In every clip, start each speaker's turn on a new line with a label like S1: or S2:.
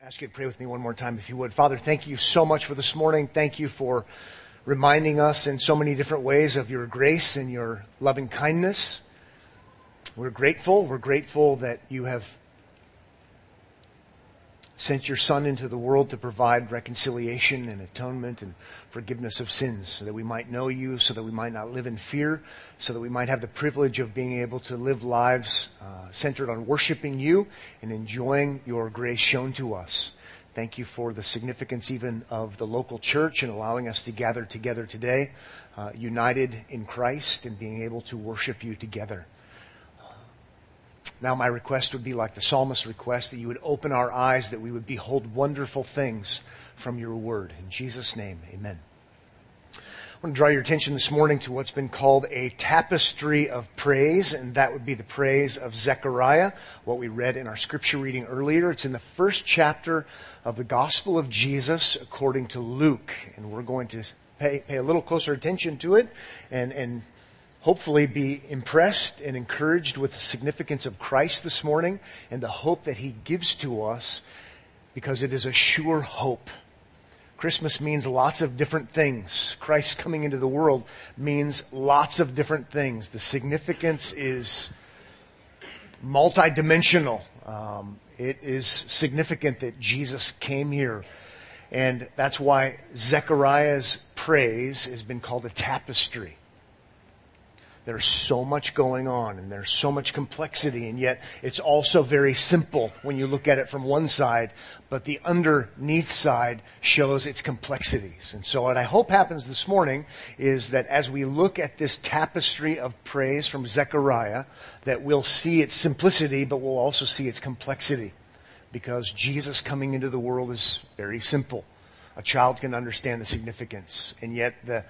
S1: ask you to pray with me one more time if you would. Father, thank you so much for this morning. Thank you for reminding us in so many different ways of your grace and your loving kindness. We're grateful. We're grateful that you have sent your Son into the world to provide reconciliation and atonement and forgiveness of sins so that we might know you, so that we might not live in fear, so that we might have the privilege of being able to live lives uh, centered on worshiping you and enjoying your grace shown to us. Thank you for the significance even of the local church and allowing us to gather together today, uh, united in Christ and being able to worship you together. Now, my request would be like the psalmist's request that you would open our eyes, that we would behold wonderful things from your word. In Jesus' name, amen. I want to draw your attention this morning to what's been called a tapestry of praise, and that would be the praise of Zechariah, what we read in our scripture reading earlier. It's in the first chapter of the Gospel of Jesus according to Luke, and we're going to pay, pay a little closer attention to it and, and hopefully be impressed and encouraged with the significance of Christ this morning and the hope that he gives to us because it is a sure hope. Christmas means lots of different things. Christ coming into the world means lots of different things. The significance is multidimensional. Um, it is significant that Jesus came here. And that's why Zechariah's praise has been called a tapestry. There's so much going on and there's so much complexity and yet it's also very simple when you look at it from one side, but the underneath side shows its complexities. And so what I hope happens this morning is that as we look at this tapestry of praise from Zechariah, that we'll see its simplicity, but we'll also see its complexity. Because Jesus coming into the world is very simple. A child can understand the significance. And yet the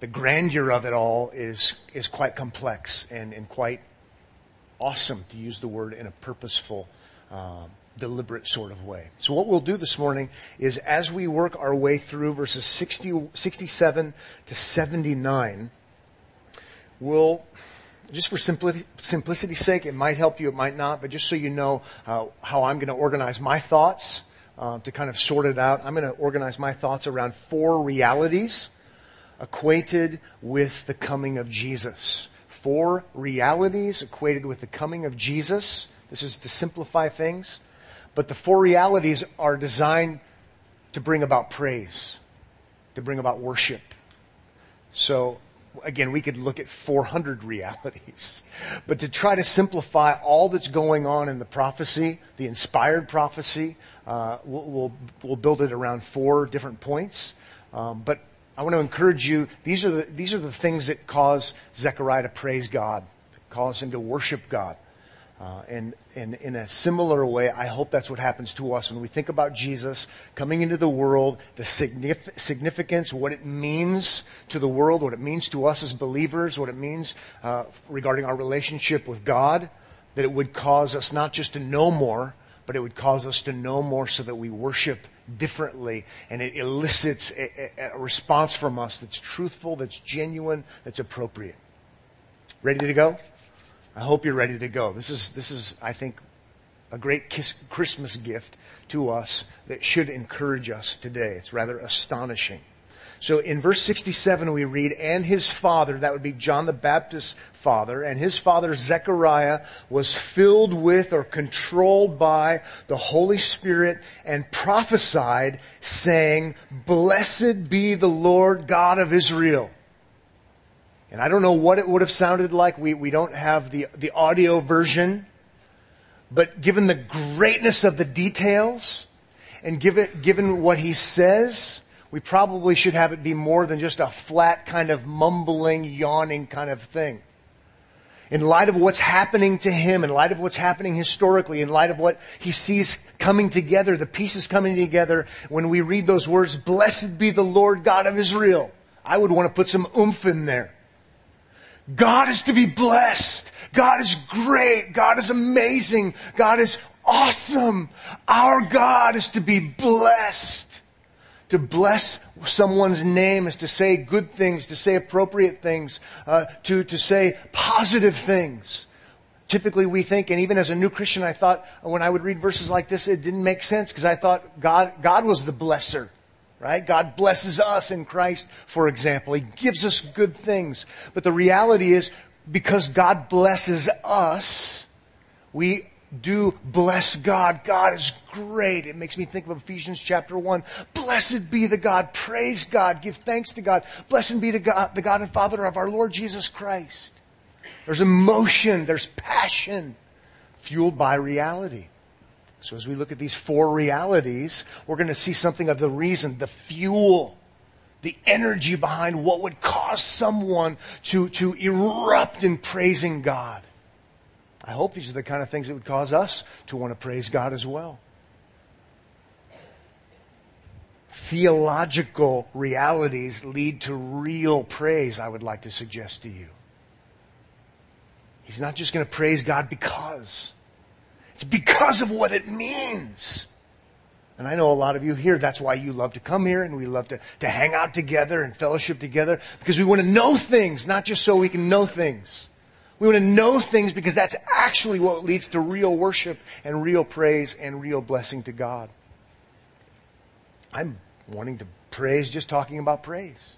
S1: the grandeur of it all is, is quite complex and, and quite awesome, to use the word in a purposeful, um, deliberate sort of way. So what we'll do this morning is as we work our way through verses 60, 67 to 79, we'll, just for simplicity, simplicity's sake, it might help you, it might not, but just so you know uh, how I'm going to organize my thoughts uh, to kind of sort it out, I'm going to organize my thoughts around four realities equated with the coming of Jesus. Four realities equated with the coming of Jesus. This is to simplify things. But the four realities are designed to bring about praise, to bring about worship. So, again, we could look at 400 realities. But to try to simplify all that's going on in the prophecy, the inspired prophecy, uh, we'll, we'll, we'll, build it around four different points. Um, but I want to encourage you. These are the, these are the things that cause Zechariah to praise God, cause him to worship God. Uh, and, and in a similar way, I hope that's what happens to us when we think about Jesus coming into the world, the signif- significance, what it means to the world, what it means to us as believers, what it means uh, regarding our relationship with God, that it would cause us not just to know more, but it would cause us to know more so that we worship differently and it elicits a, a, response from us that's truthful, that's genuine, that's appropriate. Ready to go? I hope you're ready to go. This is, this is, I think, a great kiss, Christmas gift to us that should encourage us today. It's rather astonishing. So in verse 67 we read, and his father, that would be John the Baptist's father, and his father Zechariah was filled with or controlled by the Holy Spirit and prophesied saying, blessed be the Lord God of Israel. And I don't know what it would have sounded like. We, we don't have the, the audio version. But given the greatness of the details and given, given what he says, we probably should have it be more than just a flat kind of mumbling, yawning kind of thing. In light of what's happening to him, in light of what's happening historically, in light of what he sees coming together, the pieces coming together, when we read those words, blessed be the Lord God of Israel, I would want to put some oomph in there. God is to be blessed. God is great. God is amazing. God is awesome. Our God is to be blessed. To bless someone's name is to say good things, to say appropriate things, uh, to, to say positive things. typically we think, and even as a new Christian, I thought when I would read verses like this, it didn't make sense because I thought God, God was the blesser. Right? God blesses us in Christ, for example. He gives us good things. But the reality is, because God blesses us, we do bless God. God is great. It makes me think of Ephesians chapter 1. Blessed be the God. Praise God. Give thanks to God. Blessed be the God, the God and Father of our Lord Jesus Christ. There's emotion, there's passion fueled by reality. So as we look at these four realities, we're going to see something of the reason, the fuel, the energy behind what would cause someone to, to erupt in praising God. I hope these are the kind of things that would cause us to want to praise God as well. Theological realities lead to real praise, I would like to suggest to you. He's not just going to praise God because. It's because of what it means. And I know a lot of you here, that's why you love to come here and we love to, to hang out together and fellowship together because we want to know things, not just so we can know things. We want to know things because that's actually what leads to real worship and real praise and real blessing to God. I'm wanting to praise just talking about praise.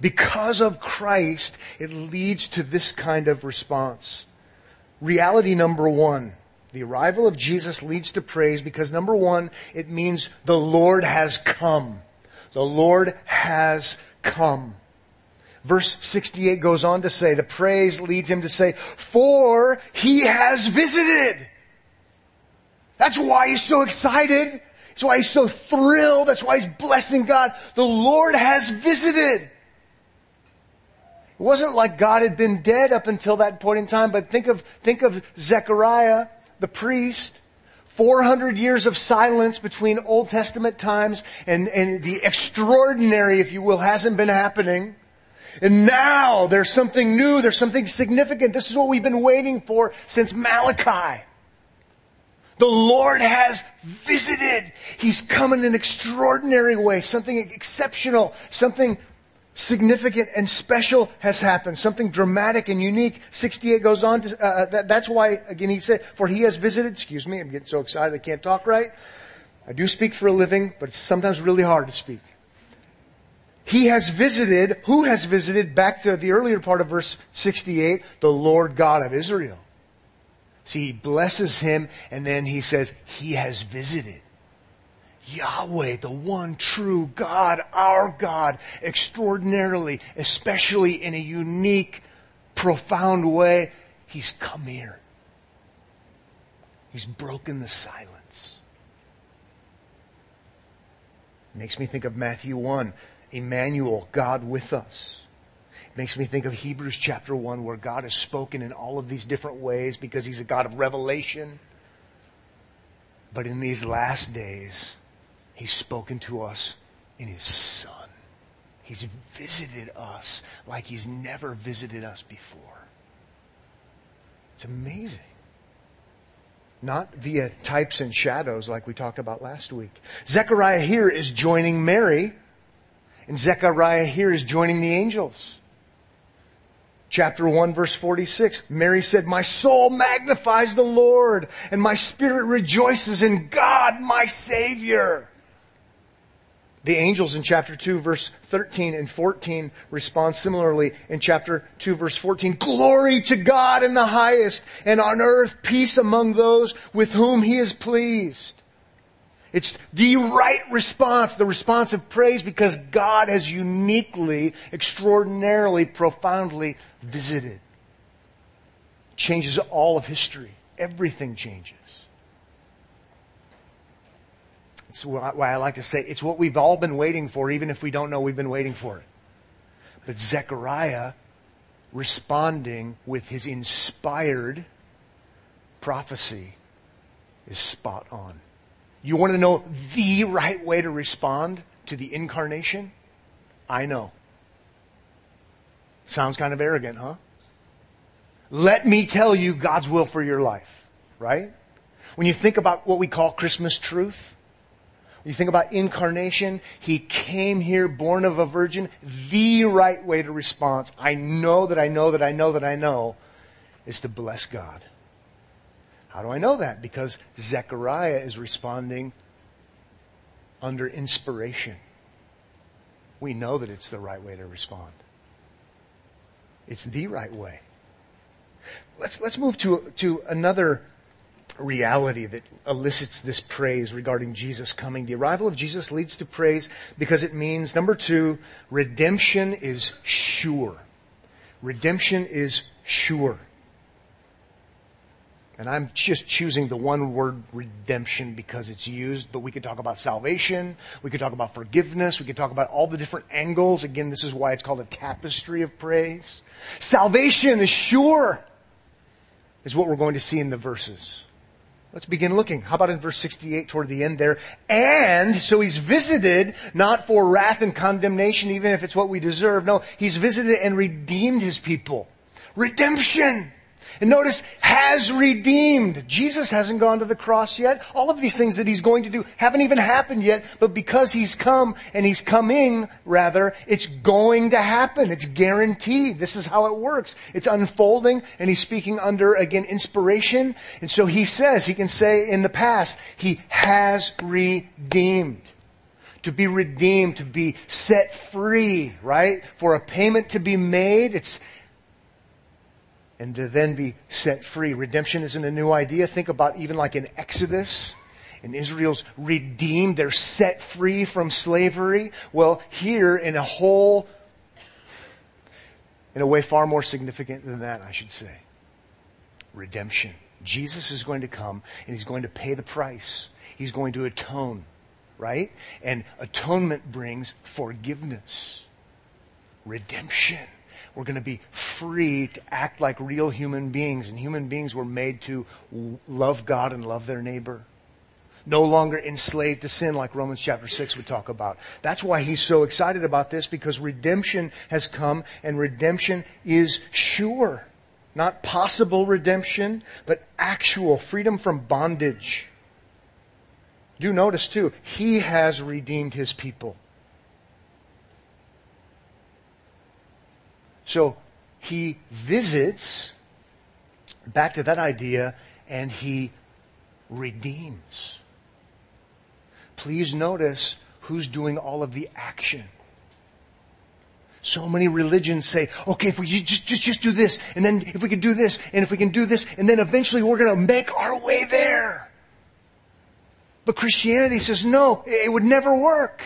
S1: Because of Christ, it leads to this kind of response. Reality number one. The arrival of Jesus leads to praise because number one, it means the Lord has come. The Lord has come. Verse 68 goes on to say, the praise leads him to say, for he has visited. That's why he's so excited. That's why he's so thrilled. That's why he's blessing God. The Lord has visited. It wasn't like God had been dead up until that point in time, but think of, think of Zechariah, the priest. 400 years of silence between Old Testament times and, and the extraordinary, if you will, hasn't been happening. And now there's something new, there's something significant. This is what we've been waiting for since Malachi. The Lord has visited. He's come in an extraordinary way, something exceptional, something significant and special has happened. Something dramatic and unique. 68 goes on to, uh, uh, that, that's why, again, he said, for he has visited, excuse me, I'm getting so excited I can't talk right. I do speak for a living, but it's sometimes really hard to speak. He has visited, who has visited, back to the earlier part of verse 68, the Lord God of Israel. See, he blesses him and then he says, he has visited. Yahweh, the one true God, our God, extraordinarily, especially in a unique, profound way, He's come here. He's broken the silence. Makes me think of Matthew 1, Emmanuel, God with us. It makes me think of Hebrews chapter 1, where God has spoken in all of these different ways because He's a God of revelation. But in these last days, He's spoken to us in His Son. He's visited us like He's never visited us before. It's amazing. Not via types and shadows like we talked about last week. Zechariah here is joining Mary, and Zechariah here is joining the angels. Chapter 1 verse 46, Mary said, My soul magnifies the Lord, and my spirit rejoices in God, my Savior. The angels in chapter 2 verse 13 and 14 respond similarly in chapter 2 verse 14. Glory to God in the highest and on earth peace among those with whom he is pleased. It's the right response, the response of praise because God has uniquely, extraordinarily, profoundly visited. Changes all of history. Everything changes. It's why I like to say it's what we've all been waiting for, even if we don't know we've been waiting for it. But Zechariah responding with his inspired prophecy is spot on. You want to know the right way to respond to the incarnation? I know. Sounds kind of arrogant, huh? Let me tell you God's will for your life, right? When you think about what we call Christmas truth, when you think about incarnation, he came here born of a virgin. The right way to respond, I know that I know that I know that I know, is to bless God. How do I know that? Because Zechariah is responding under inspiration. We know that it's the right way to respond. It's the right way. Let's, let's move to, to another reality that elicits this praise regarding Jesus coming. The arrival of Jesus leads to praise because it means, number two, redemption is sure. Redemption is sure. And I'm just choosing the one word redemption because it's used, but we could talk about salvation, we could talk about forgiveness, we could talk about all the different angles. Again, this is why it's called a tapestry of praise. Salvation is sure, is what we're going to see in the verses. Let's begin looking. How about in verse 68 toward the end there? And, so he's visited not for wrath and condemnation, even if it's what we deserve. No, he's visited and redeemed his people. Redemption! And notice, has redeemed. Jesus hasn't gone to the cross yet. All of these things that he's going to do haven't even happened yet, but because he's come and he's coming, rather, it's going to happen. It's guaranteed. This is how it works. It's unfolding and he's speaking under, again, inspiration. And so he says, he can say in the past, he has redeemed to be redeemed, to be set free, right? For a payment to be made. It's, and to then be set free. Redemption isn't a new idea. Think about even like in Exodus. And Israel's redeemed. They're set free from slavery. Well, here in a whole, in a way far more significant than that, I should say. Redemption. Jesus is going to come and he's going to pay the price. He's going to atone, right? And atonement brings forgiveness. Redemption. We're going to be free to act like real human beings. And human beings were made to love God and love their neighbor. No longer enslaved to sin like Romans chapter 6 would talk about. That's why he's so excited about this because redemption has come and redemption is sure. Not possible redemption, but actual freedom from bondage. Do notice too, he has redeemed his people. So he visits, back to that idea, and he redeems. Please notice who's doing all of the action. So many religions say, okay, if we just, just, just do this, and then if we can do this, and if we can do this, and then eventually we're going to make our way there. But Christianity says, no, it would never work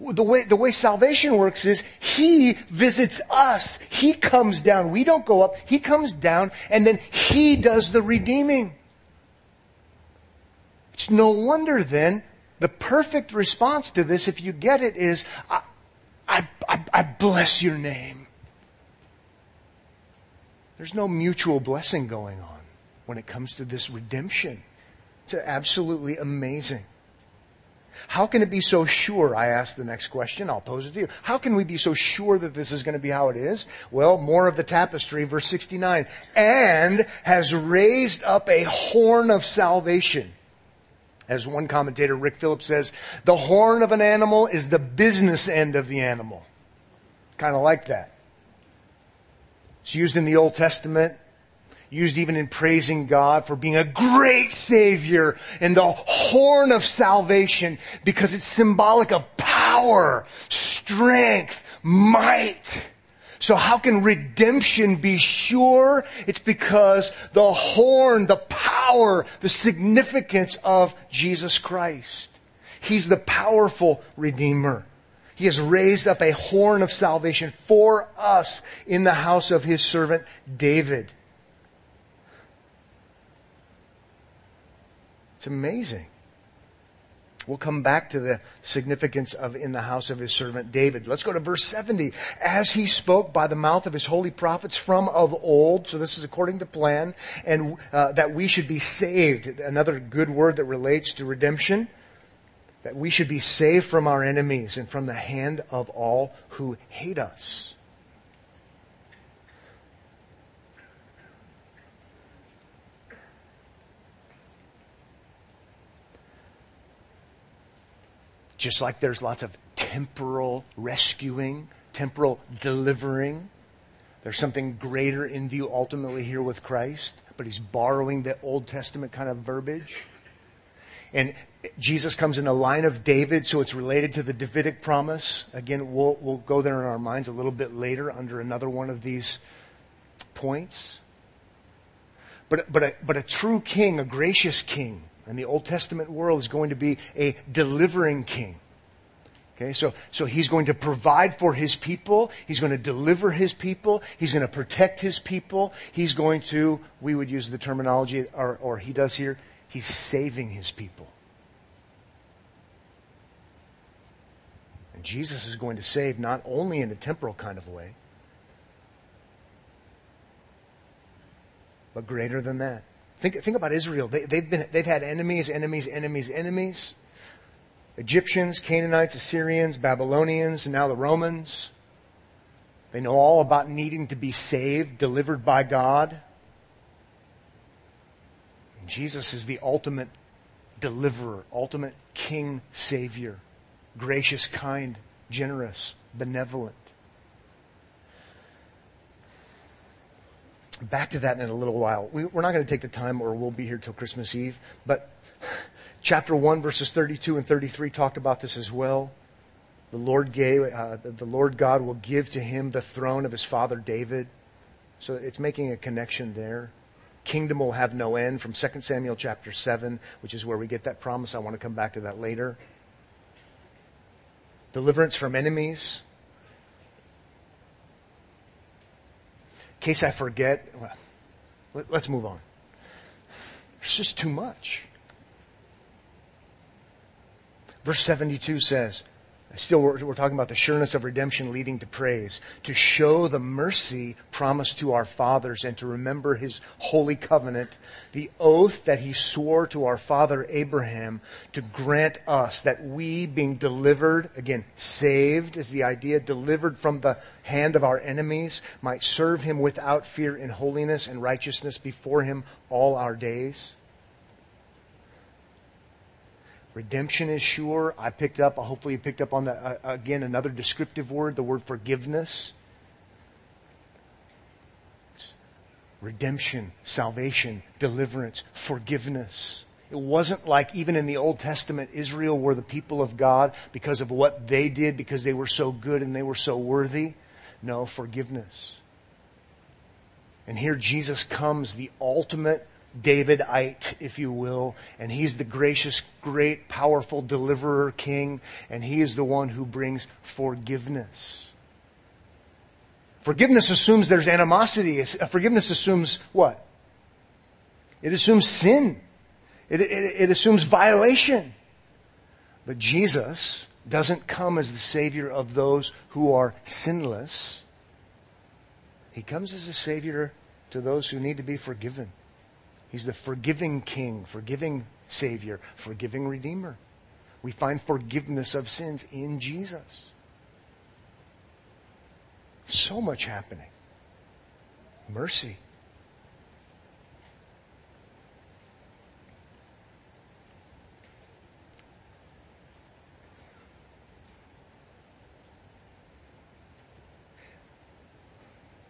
S1: the way, the way salvation works is He visits us. He comes down. We don't go up. He comes down and then He does the redeeming. It's no wonder then the perfect response to this, if you get it, is I, I, I, I bless your name. There's no mutual blessing going on when it comes to this redemption. It's absolutely amazing. How can it be so sure? I ask the next question. I'll pose it to you. How can we be so sure that this is going to be how it is? Well, more of the tapestry, verse 69. And has raised up a horn of salvation. As one commentator, Rick Phillips says, the horn of an animal is the business end of the animal. Kind of like that. It's used in the Old Testament used even in praising God for being a great Savior and the horn of salvation because it's symbolic of power, strength, might. So how can redemption be sure? It's because the horn, the power, the significance of Jesus Christ. He's the powerful Redeemer. He has raised up a horn of salvation for us in the house of his servant David. It's amazing. We'll come back to the significance of in the house of his servant David. Let's go to verse 70. As he spoke by the mouth of his holy prophets from of old, so this is according to plan, and uh, that we should be saved. Another good word that relates to redemption. That we should be saved from our enemies and from the hand of all who hate us. Just like there's lots of temporal rescuing, temporal delivering, there's something greater in view ultimately here with Christ. but he's borrowing the Old Testament kind of verbiage. And Jesus comes in the line of David, so it's related to the Davidic promise. Again, we'll, we'll go there in our minds a little bit later under another one of these points. But, but, a, but a true king, a gracious king, in the Old Testament world is going to be a delivering king. Okay, so, so he's going to provide for his people. He's going to deliver his people. He's going to protect his people. He's going to, we would use the terminology, or, or he does here, he's saving his people. And Jesus is going to save not only in a temporal kind of way, but greater than that. Think, think about Israel. They, they've, been, they've had enemies, enemies, enemies, enemies. Egyptians, Canaanites, Assyrians, Babylonians, and now the Romans. They know all about needing to be saved, delivered by God. And Jesus is the ultimate deliverer, ultimate king savior, gracious, kind, generous, benevolent. Back to that in a little while. We, are not going to take the time or we'll be here till Christmas Eve, but Chapter 1, verses 32 and 33 talked about this as well. The Lord gave, uh, the Lord God will give to him the throne of his father David. So it's making a connection there. Kingdom will have no end from 2 Samuel chapter 7, which is where we get that promise. I want to come back to that later. Deliverance from enemies. Case I forget, let's move on. It's just too much. Verse 72 says, still we're, we're, talking about the sureness of redemption leading to praise, to show the mercy promised to our fathers and to remember his holy covenant, the oath that he swore to our father Abraham to grant us that we being delivered, again, saved is the idea, delivered from the hand of our enemies, might serve him without fear in holiness and righteousness before him all our days. Redemption is sure. I picked up, hopefully you picked up on the, uh, again, another descriptive word, the word forgiveness. redemption, salvation, deliverance, forgiveness. It wasn't like even in the Old Testament, Israel were the people of God because of what they did, because they were so good and they were so worthy. No, forgiveness. And here Jesus comes, the ultimate Davidite, if you will, and he's the gracious, great, powerful deliverer king, and he is the one who brings forgiveness. Forgiveness assumes there's animosity. Forgiveness assumes what? It assumes sin. It, it, it assumes violation. But Jesus doesn't come as the Savior of those who are sinless. He comes as a Savior to those who need to be forgiven. He's the forgiving King, forgiving Savior, forgiving Redeemer. We find forgiveness of sins in Jesus. So much happening. Mercy.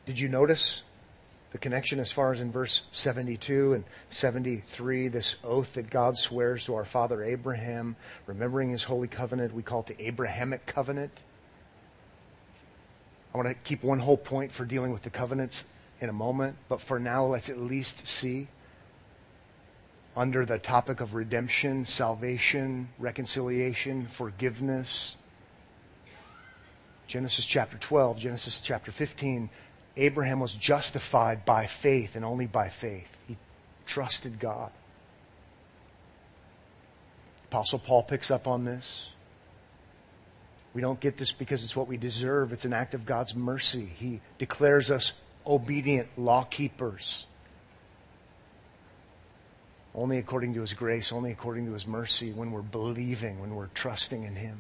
S1: Did you notice the connection as far as in verse 72 and 73, this oath that God swears to our father Abraham, remembering his holy covenant, we call it the Abrahamic covenant. I want to keep one whole point for dealing with the covenants in a moment, but for now, let's at least see under the topic of redemption, salvation, reconciliation, forgiveness. Genesis chapter 12, Genesis chapter 15, Abraham was justified by faith and only by faith. He trusted God. Apostle Paul picks up on this. We don't get this because it's what we deserve. It's an act of God's mercy. He declares us obedient law keepers. Only according to His grace, only according to His mercy, when we're believing, when we're trusting in Him.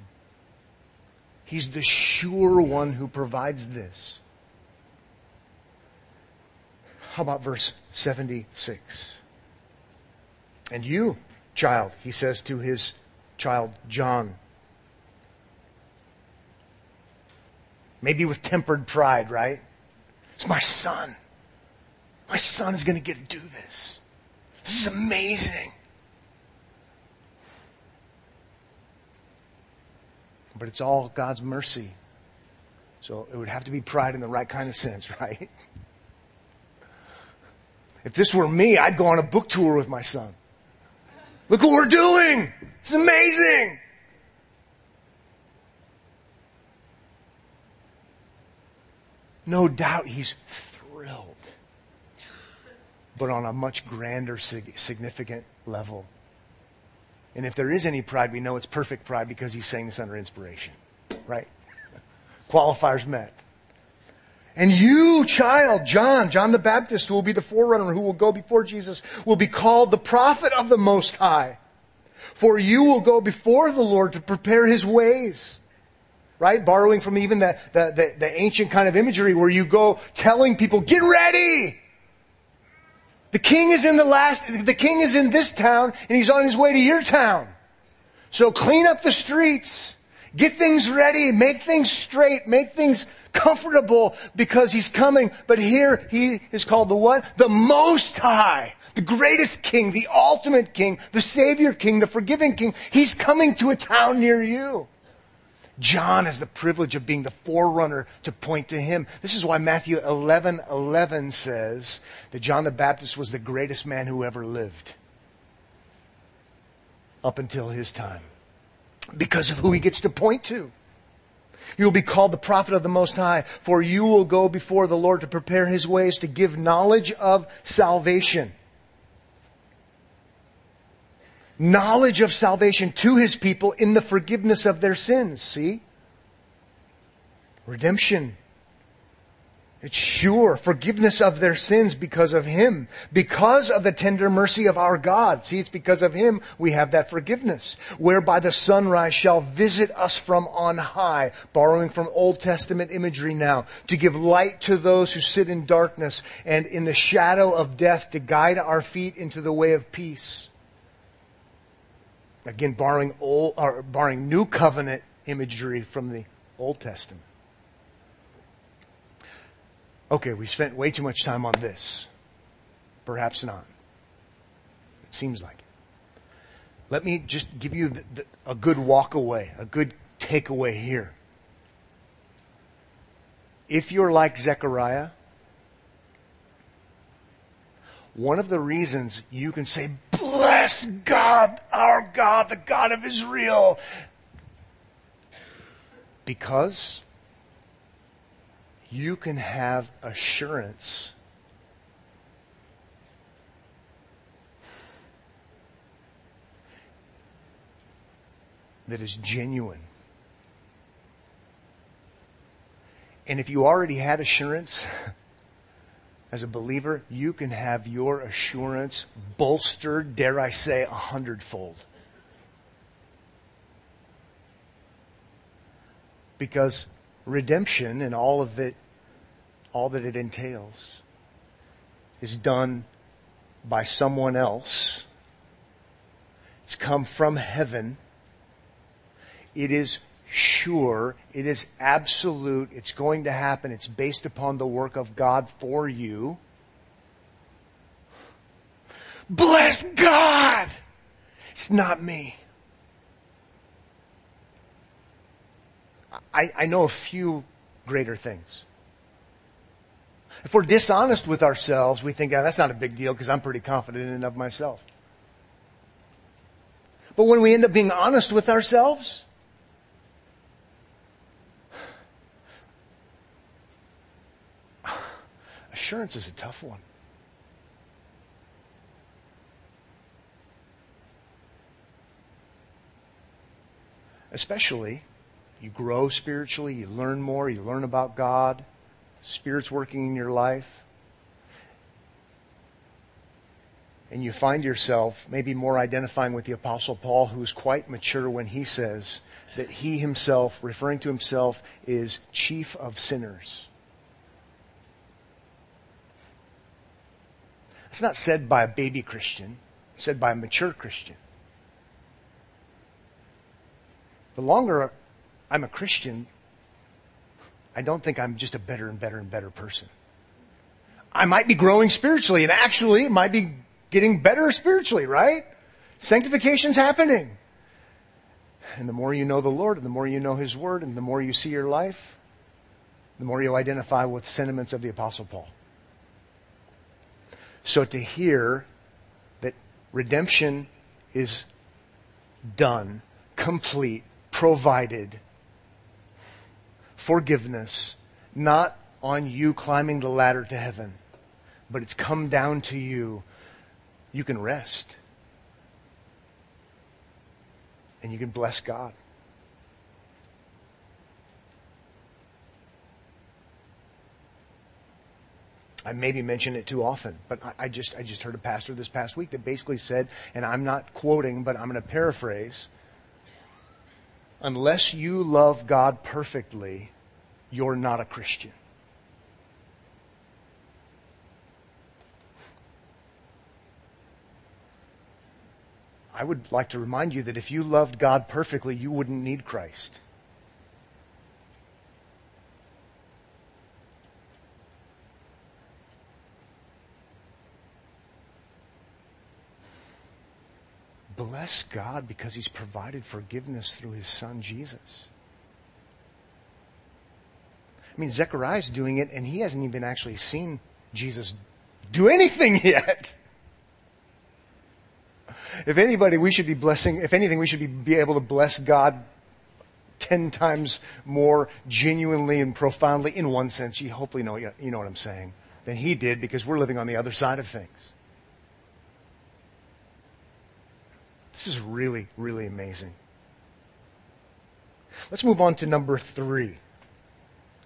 S1: He's the sure one who provides this. How about verse 76? And you, child, he says to his child John, maybe with tempered pride, right? It's my son. My son is going to get to do this. This is amazing. But it's all God's mercy. So it would have to be pride in the right kind of sense, right? If this were me, I'd go on a book tour with my son. Look what we're doing! It's amazing! No doubt he's thrilled. But on a much grander, significant level. And if there is any pride, we know it's perfect pride because he's saying this under inspiration. Right? Qualifiers met. And you, child, John, John the Baptist, who will be the forerunner, who will go before Jesus, will be called the prophet of the Most High. For you will go before the Lord to prepare his ways right? Borrowing from even the, the, the, the, ancient kind of imagery where you go telling people, get ready! The king is in the last, the king is in this town and he's on his way to your town. So clean up the streets. Get things ready. Make things straight. Make things comfortable because he's coming. But here he is called the what? The Most High. The greatest king, the ultimate king, the savior king, the forgiving king. He's coming to a town near you. John has the privilege of being the forerunner to point to him. This is why Matthew 11 11 says that John the Baptist was the greatest man who ever lived up until his time because of who he gets to point to. You will be called the prophet of the Most High, for you will go before the Lord to prepare his ways to give knowledge of salvation knowledge of salvation to his people in the forgiveness of their sins. See? Redemption. It's sure forgiveness of their sins because of Him. Because of the tender mercy of our God. See, it's because of Him we have that forgiveness. Whereby the sunrise shall visit us from on high. Borrowing from Old Testament imagery now. To give light to those who sit in darkness and in the shadow of death to guide our feet into the way of peace. Again, borrowing old, or borrowing new covenant imagery from the Old Testament. Okay, we spent way too much time on this. Perhaps not. It seems like it. Let me just give you the, the, a good walk away, a good takeaway here. If you're like Zechariah, one of the reasons you can say, Bless God, our God, the God of Israel. Because you can have assurance that is genuine. And if you already had assurance, as a believer, you can have your assurance bolstered, dare I say, a hundredfold. Because redemption and all of it, all that it entails, is done by someone else. It's come from heaven. It is sure, it is absolute, it's going to happen, it's based upon the work of God for you. Bless God! It's not me. I, I know a few greater things. If we're dishonest with ourselves, we think, oh, that's not a big deal because I'm pretty confident in of myself. But when we end up being honest with ourselves, Assurance is a tough one. Especially, you grow spiritually, you learn more, you learn about God, Spirit's working in your life. And you find yourself maybe more identifying with the Apostle Paul, who's quite mature when he says that he himself, referring to himself, is chief of sinners. It's not said by a baby Christian, it's said by a mature Christian. The longer I'm a Christian, I don't think I'm just a better and better and better person. I might be growing spiritually and actually it might be getting better spiritually, right? Sanctification's happening. And the more you know the Lord and the more you know His Word and the more you see your life, the more you identify with sentiments of the Apostle Paul. So to hear that redemption is done, complete, provided, forgiveness, not on you climbing the ladder to heaven, but it's come down to you, you can rest. And you can bless God. I maybe mention it too often, but I, I, just I just heard a pastor this past week that basically said, and I'm not quoting, but I'm going to paraphrase: unless you love God perfectly, you're not a Christian. I would like to remind you that if you loved God perfectly, you wouldn't need Christ. Bless God because He's provided forgiveness through His Son Jesus. I mean, Zechariah's doing it, and he hasn't even actually seen Jesus do anything yet. If anybody, we should be blessing, if anything, we should be, be able to bless God ten times more genuinely and profoundly, in one sense, you hopefully know, you know what I'm saying, than he did because we're living on the other side of things. This is really, really amazing. Let's move on to number three.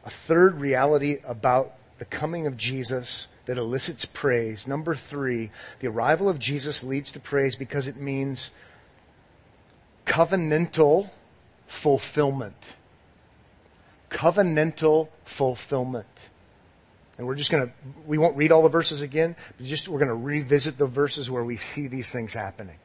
S1: A third reality about the coming of Jesus that elicits praise. Number three, the arrival of Jesus leads to praise because it means covenantal fulfillment. Covenantal fulfillment. And we're just going to, we won't read all the verses again, but just we're going to revisit the verses where we see these things happening.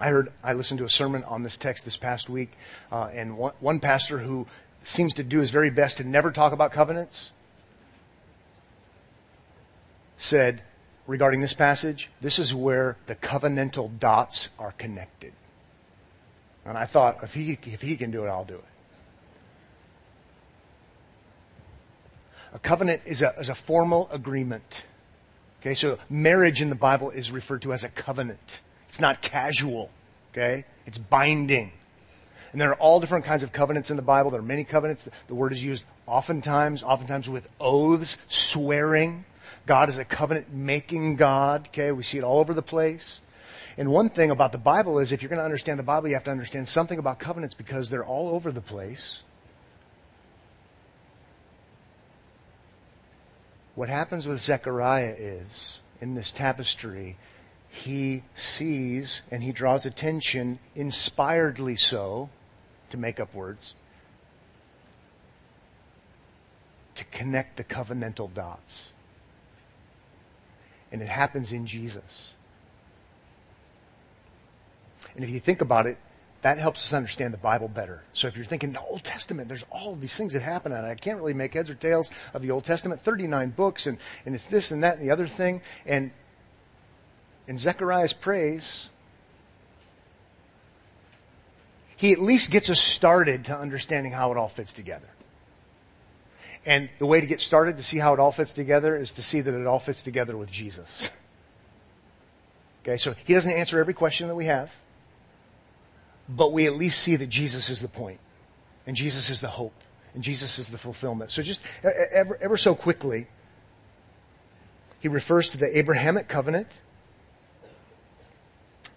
S1: I heard, I listened to a sermon on this text this past week, uh, and one, one pastor who seems to do his very best to never talk about covenants said regarding this passage, this is where the covenantal dots are connected. And I thought, if he, if he can do it, I'll do it. A covenant is a, is a formal agreement. Okay, so marriage in the Bible is referred to as a covenant. It's not casual, okay? It's binding. And there are all different kinds of covenants in the Bible. There are many covenants. The word is used oftentimes, oftentimes with oaths, swearing. God is a covenant making God, okay? We see it all over the place. And one thing about the Bible is if you're going to understand the Bible, you have to understand something about covenants because they're all over the place. What happens with Zechariah is, in this tapestry, he sees and he draws attention, inspiredly so, to make up words, to connect the covenantal dots. And it happens in Jesus. And if you think about it, that helps us understand the Bible better. So if you're thinking the Old Testament, there's all of these things that happen, and I can't really make heads or tails of the Old Testament, 39 books, and, and it's this and that and the other thing. And in Zechariah's praise, he at least gets us started to understanding how it all fits together. And the way to get started to see how it all fits together is to see that it all fits together with Jesus. okay, so he doesn't answer every question that we have, but we at least see that Jesus is the point, and Jesus is the hope, and Jesus is the fulfillment. So just ever, ever so quickly, he refers to the Abrahamic covenant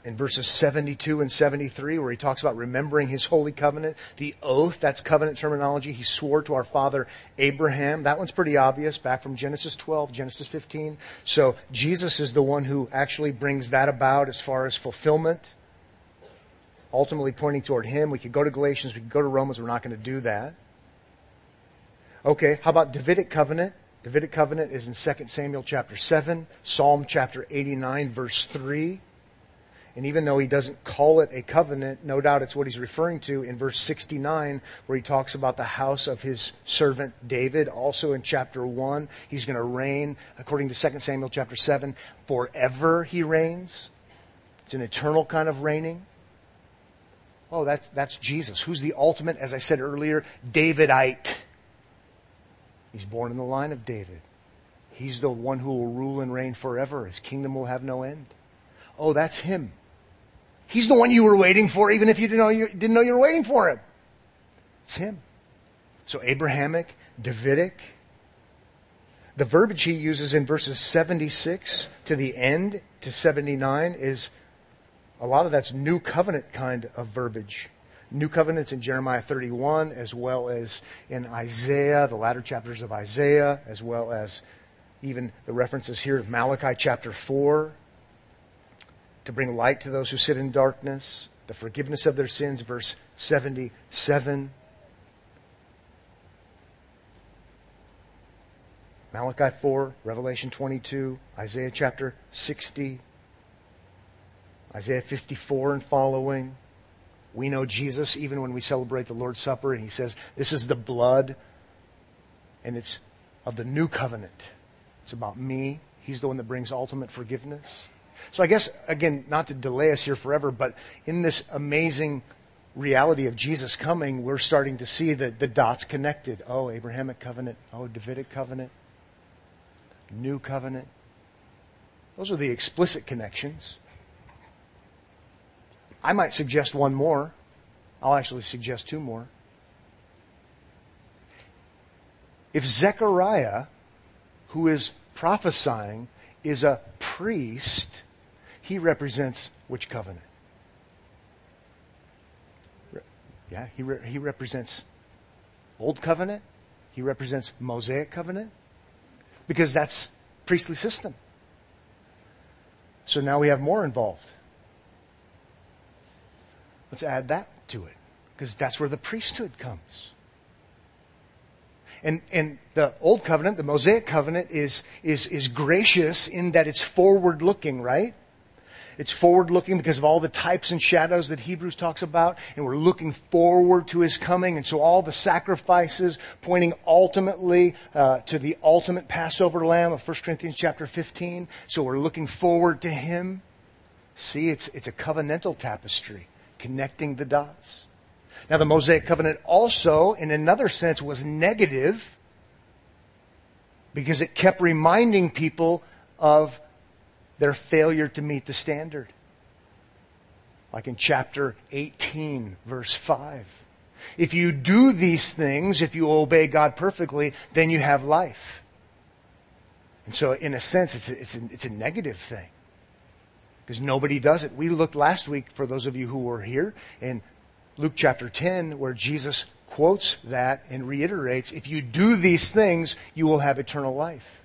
S1: in verses 72 and 73, where he talks about remembering his holy covenant, the oath, that's covenant terminology. He swore to our father Abraham. That one's pretty obvious, back from Genesis 12, Genesis 15. So Jesus is the one who actually brings that about as far as fulfillment, ultimately pointing toward him. We could go to Galatians, we could go to Romans, we're not going to do that. Okay, how about Davidic covenant? Davidic covenant is in 2 Samuel chapter 7, Psalm chapter 89, verse 3. And even though he doesn't call it a covenant, no doubt it's what he's referring to in verse 69, where he talks about the house of his servant David. Also in chapter 1, he's going to reign, according to 2 Samuel chapter 7, forever he reigns. It's an eternal kind of reigning. Oh, that's, that's Jesus. Who's the ultimate, as I said earlier, Davidite? He's born in the line of David. He's the one who will rule and reign forever. His kingdom will have no end. Oh, that's him. He's the one you were waiting for, even if you didn't know you, didn't know you were waiting for him. It's him. So Abrahamic, Davidic. The verbiage he uses in verses 76 to the end to 79 is a lot of that's new covenant kind of verbiage. New covenants in Jeremiah 31, as well as in Isaiah, the latter chapters of Isaiah, as well as even the references here of Malachi chapter 4 to bring light to those who sit in darkness, the forgiveness of their sins, verse 77. Malachi 4, Revelation 22, Isaiah chapter 60, Isaiah 54 and following. We know Jesus even when we celebrate the Lord's Supper, and he says, This is the blood, and it's of the new covenant. It's about me. He's the one that brings ultimate forgiveness. So I guess, again, not to delay us here forever, but in this amazing reality of Jesus coming, we're starting to see the, the dots connected. Oh, Abrahamic covenant. Oh, Davidic covenant. New covenant. Those are the explicit connections. I might suggest one more. I'll actually suggest two more. If Zechariah, who is prophesying, is a priest, he represents which covenant? Yeah, he, re- he represents Old Covenant. He represents Mosaic Covenant because that's priestly system. So now we have more involved. Let's add that to it because that's where the priesthood comes. And, and the Old Covenant, the Mosaic Covenant, is, is, is gracious in that it's forward looking, right? It's forward looking because of all the types and shadows that Hebrews talks about, and we're looking forward to his coming. And so all the sacrifices pointing ultimately uh, to the ultimate Passover lamb of 1 Corinthians chapter 15. So we're looking forward to him. See, it's, it's a covenantal tapestry connecting the dots. Now, the Mosaic covenant also, in another sense, was negative because it kept reminding people of their failure to meet the standard. Like in chapter 18, verse 5. If you do these things, if you obey God perfectly, then you have life. And so, in a sense, it's a, it's a, it's a negative thing. Because nobody does it. We looked last week, for those of you who were here, in Luke chapter 10, where Jesus quotes that and reiterates if you do these things, you will have eternal life.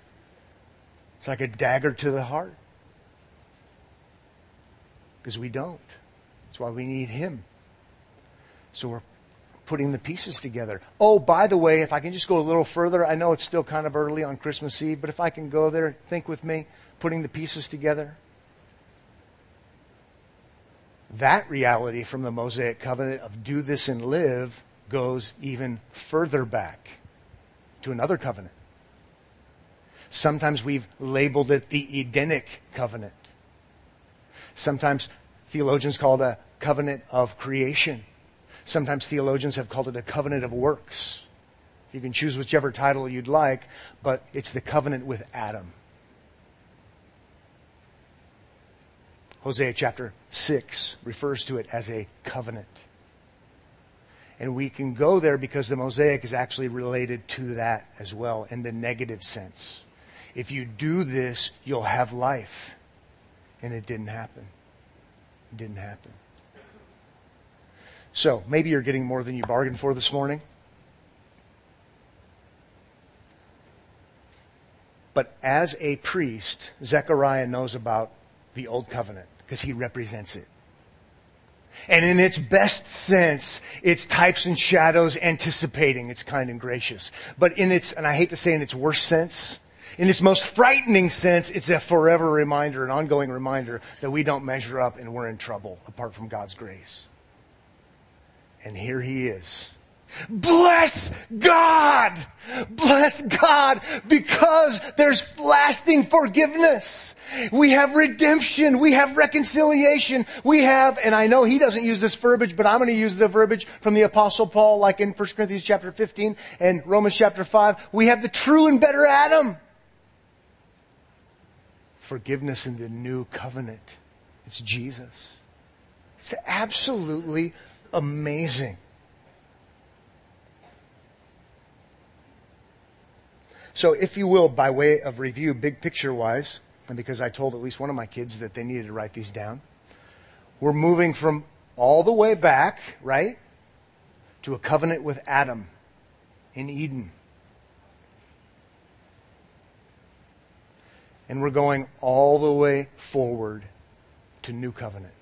S1: It's like a dagger to the heart because we don't. That's why we need Him. So we're putting the pieces together. Oh, by the way, if I can just go a little further, I know it's still kind of early on Christmas Eve, but if I can go there, think with me, putting the pieces together. That reality from the Mosaic covenant of do this and live goes even further back to another covenant. Sometimes we've labeled it the Edenic covenant. Sometimes theologians call it a covenant of creation. Sometimes theologians have called it a covenant of works. You can choose whichever title you'd like, but it's the covenant with Adam. Hosea chapter 6 refers to it as a covenant. And we can go there because the Mosaic is actually related to that as well in the negative sense. If you do this, you'll have life. And it didn't happen. It didn't happen. So maybe you're getting more than you bargained for this morning. But as a priest, Zechariah knows about the Old Covenant because he represents it. And in its best sense, it's types and shadows anticipating. It's kind and gracious. But in its, and I hate to say in its worst sense, In its most frightening sense, it's a forever reminder, an ongoing reminder that we don't measure up and we're in trouble apart from God's grace. And here he is. Bless God! Bless God because there's lasting forgiveness. We have redemption. We have reconciliation. We have, and I know he doesn't use this verbiage, but I'm going to use the verbiage from the apostle Paul, like in 1 Corinthians chapter 15 and Romans chapter 5. We have the true and better Adam. Forgiveness in the new covenant. It's Jesus. It's absolutely amazing. So, if you will, by way of review, big picture wise, and because I told at least one of my kids that they needed to write these down, we're moving from all the way back, right, to a covenant with Adam in Eden. And we're going all the way forward to new covenant.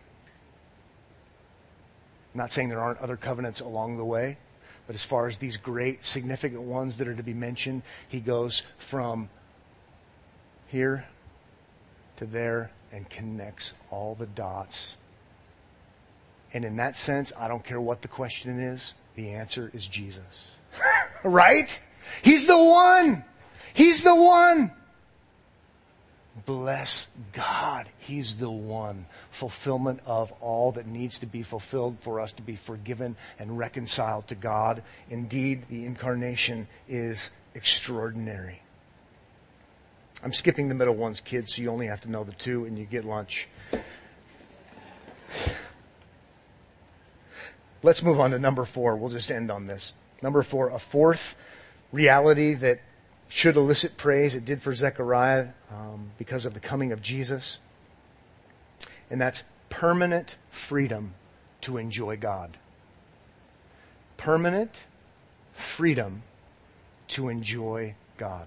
S1: I'm not saying there aren't other covenants along the way, but as far as these great, significant ones that are to be mentioned, he goes from here to there and connects all the dots. And in that sense, I don't care what the question is, the answer is Jesus. right? He's the one. He's the one. Bless God. He's the one. Fulfillment of all that needs to be fulfilled for us to be forgiven and reconciled to God. Indeed, the incarnation is extraordinary. I'm skipping the middle ones, kids, so you only have to know the two and you get lunch. Let's move on to number four. We'll just end on this. Number four, a fourth reality that should elicit praise. It did for Zechariah um, because of the coming of Jesus. And that's permanent freedom to enjoy God. Permanent freedom to enjoy God.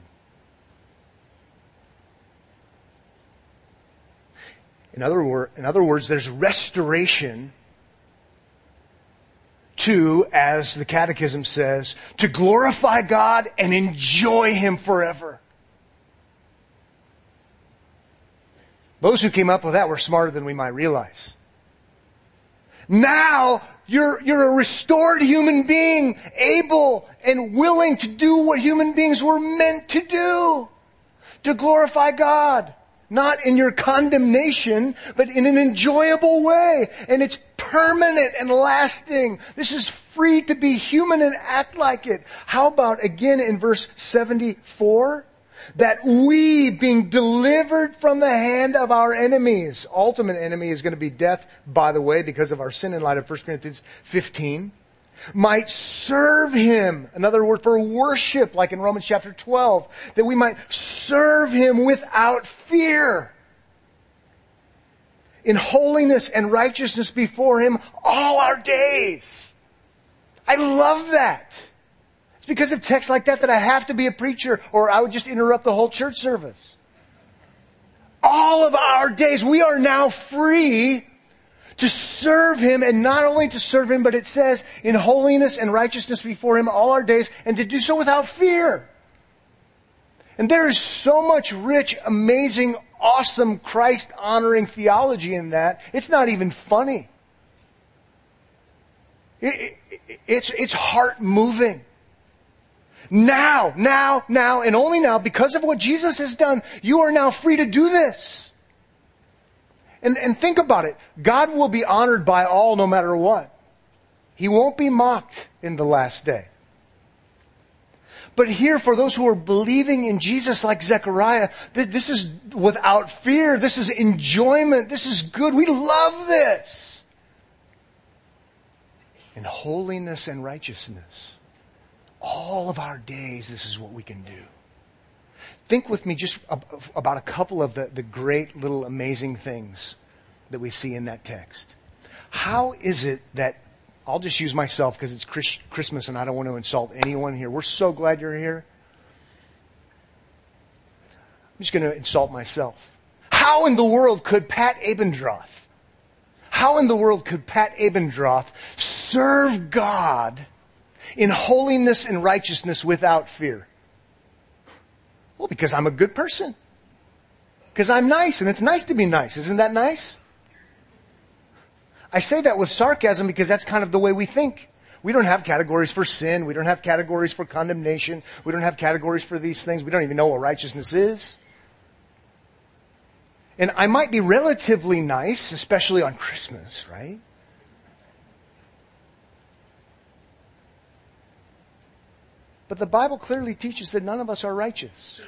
S1: In other, wor- in other words, there's restoration to, as the Catechism says, to glorify God and enjoy Him forever. Those who came up with that were smarter than we might realize. Now, you're, you're a restored human being, able and willing to do what human beings were meant to do. To glorify God. Not in your condemnation, but in an enjoyable way. And it's permanent and lasting. This is free to be human and act like it. How about again in verse 74? That we, being delivered from the hand of our enemies, ultimate enemy is going to be death, by the way, because of our sin in light of 1 Corinthians 15 might serve him. Another word for worship, like in Romans chapter 12, that we might serve him without fear. In holiness and righteousness before him all our days. I love that. Because of texts like that that I have to be a preacher or I would just interrupt the whole church service. All of our days, we are now free to serve Him and not only to serve Him, but it says in holiness and righteousness before Him all our days and to do so without fear. And there is so much rich, amazing, awesome, Christ honoring theology in that. It's not even funny. It, it, it's, it's heart moving. Now, now, now, and only now, because of what Jesus has done, you are now free to do this. And, and think about it. God will be honored by all no matter what. He won't be mocked in the last day. But here, for those who are believing in Jesus like Zechariah, this is without fear. This is enjoyment. This is good. We love this. In holiness and righteousness, all of our days, this is what we can do. Think with me just about a couple of the, the great little amazing things that we see in that text. How is it that, I'll just use myself because it's Christmas and I don't want to insult anyone here. We're so glad you're here. I'm just going to insult myself. How in the world could Pat Abendroth, how in the world could Pat Abendroth serve God in holiness and righteousness without fear? Well, because I'm a good person. Because I'm nice, and it's nice to be nice. Isn't that nice? I say that with sarcasm because that's kind of the way we think. We don't have categories for sin. We don't have categories for condemnation. We don't have categories for these things. We don't even know what righteousness is. And I might be relatively nice, especially on Christmas, right? But the Bible clearly teaches that none of us are righteous.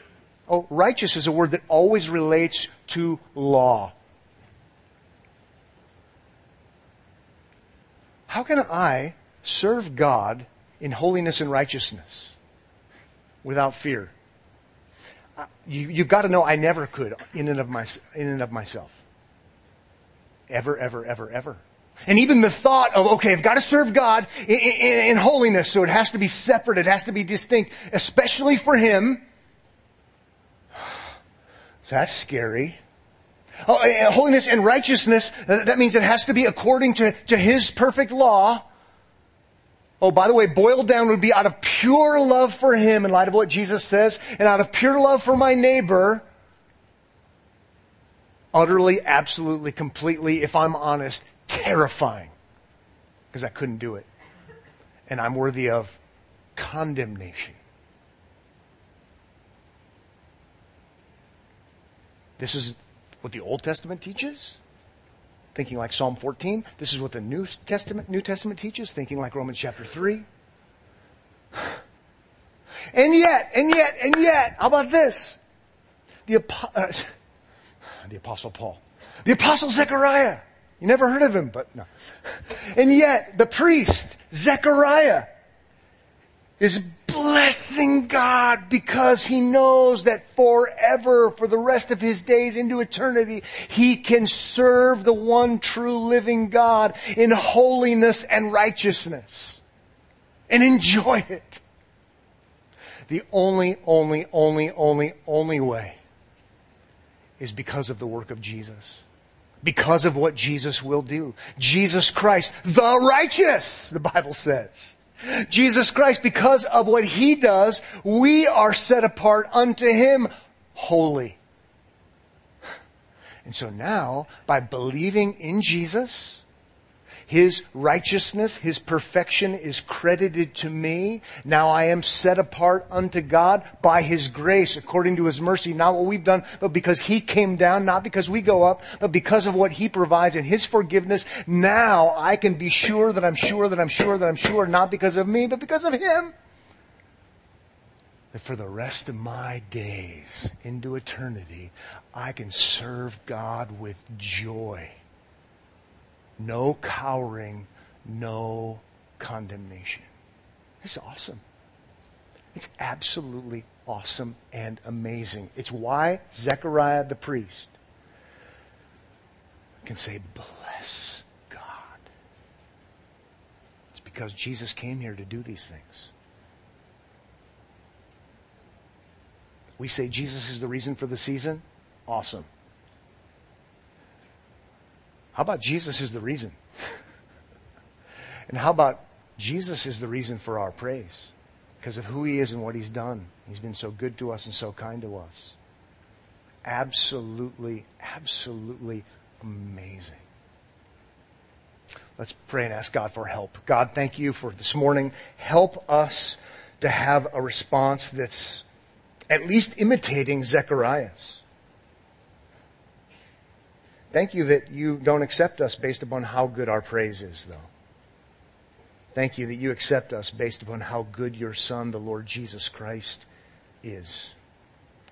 S1: Oh, righteous is a word that always relates to law. How can I serve God in holiness and righteousness without fear? Uh, you, have got to know I never could in and of my, in and of myself. Ever, ever, ever, ever. And even the thought of, okay, I've got to serve God in, in, in, holiness, so it has to be separate, it has to be distinct, especially for Him. That's scary. Oh, eh, eh, holiness and righteousness, that means it has to be according to, to His perfect law. Oh, by the way, boiled down would be out of pure love for Him in light of what Jesus says, and out of pure love for my neighbor, utterly, absolutely, completely, if I'm honest, terrifying because I couldn't do it. And I'm worthy of condemnation. This is what the Old Testament teaches, thinking like Psalm 14. This is what the New Testament, New Testament teaches, thinking like Romans chapter 3. And yet, and yet, and yet, how about this? The, uh, the Apostle Paul. The Apostle Zechariah you never heard of him, but no. And yet, the priest, Zechariah, is blessing God because he knows that forever, for the rest of his days into eternity, he can serve the one true living God in holiness and righteousness and enjoy it. The only, only, only, only, only way is because of the work of Jesus because of what Jesus will do. Jesus Christ, the righteous, the Bible says. Jesus Christ, because of what He does, we are set apart unto Him holy. And so now, by believing in Jesus, his righteousness, His perfection is credited to me. Now I am set apart unto God by His grace according to His mercy. Not what we've done, but because He came down, not because we go up, but because of what He provides and His forgiveness. Now I can be sure that I'm sure that I'm sure that I'm sure, not because of me, but because of Him. That for the rest of my days into eternity, I can serve God with joy no cowering, no condemnation. It's awesome. It's absolutely awesome and amazing. It's why Zechariah the priest can say, Bless God. It's because Jesus came here to do these things. We say Jesus is the reason for the season. Awesome. How about Jesus is the reason? and how about Jesus is the reason for our praise? Because of who he is and what he's done. He's been so good to us and so kind to us. Absolutely, absolutely amazing. Let's pray and ask God for help. God, thank you for this morning. Help us to have a response that's at least imitating Zechariah's. Thank you that you don't accept us based upon how good our praise is, though. Thank you that you accept us based upon how good your Son, the Lord Jesus Christ, is.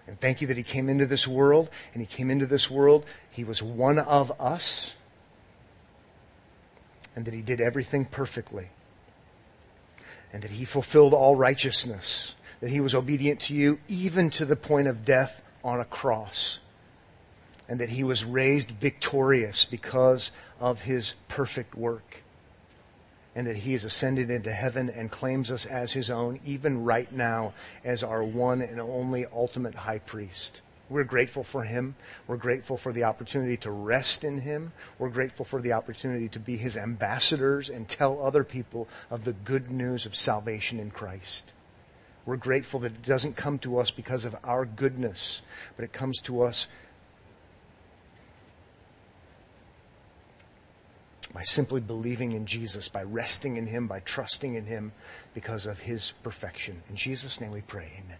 S1: And thank you that He came into this world, and He came into this world. He was one of us, and that He did everything perfectly, and that He fulfilled all righteousness, that He was obedient to you, even to the point of death on a cross and that he was raised victorious because of his perfect work. And that he has ascended into heaven and claims us as his own, even right now, as our one and only ultimate high priest. We're grateful for him. We're grateful for the opportunity to rest in him. We're grateful for the opportunity to be his ambassadors and tell other people of the good news of salvation in Christ. We're grateful that it doesn't come to us because of our goodness, but it comes to us by simply believing in Jesus, by resting in Him, by trusting in Him because of His perfection. In Jesus' name we pray. Amen.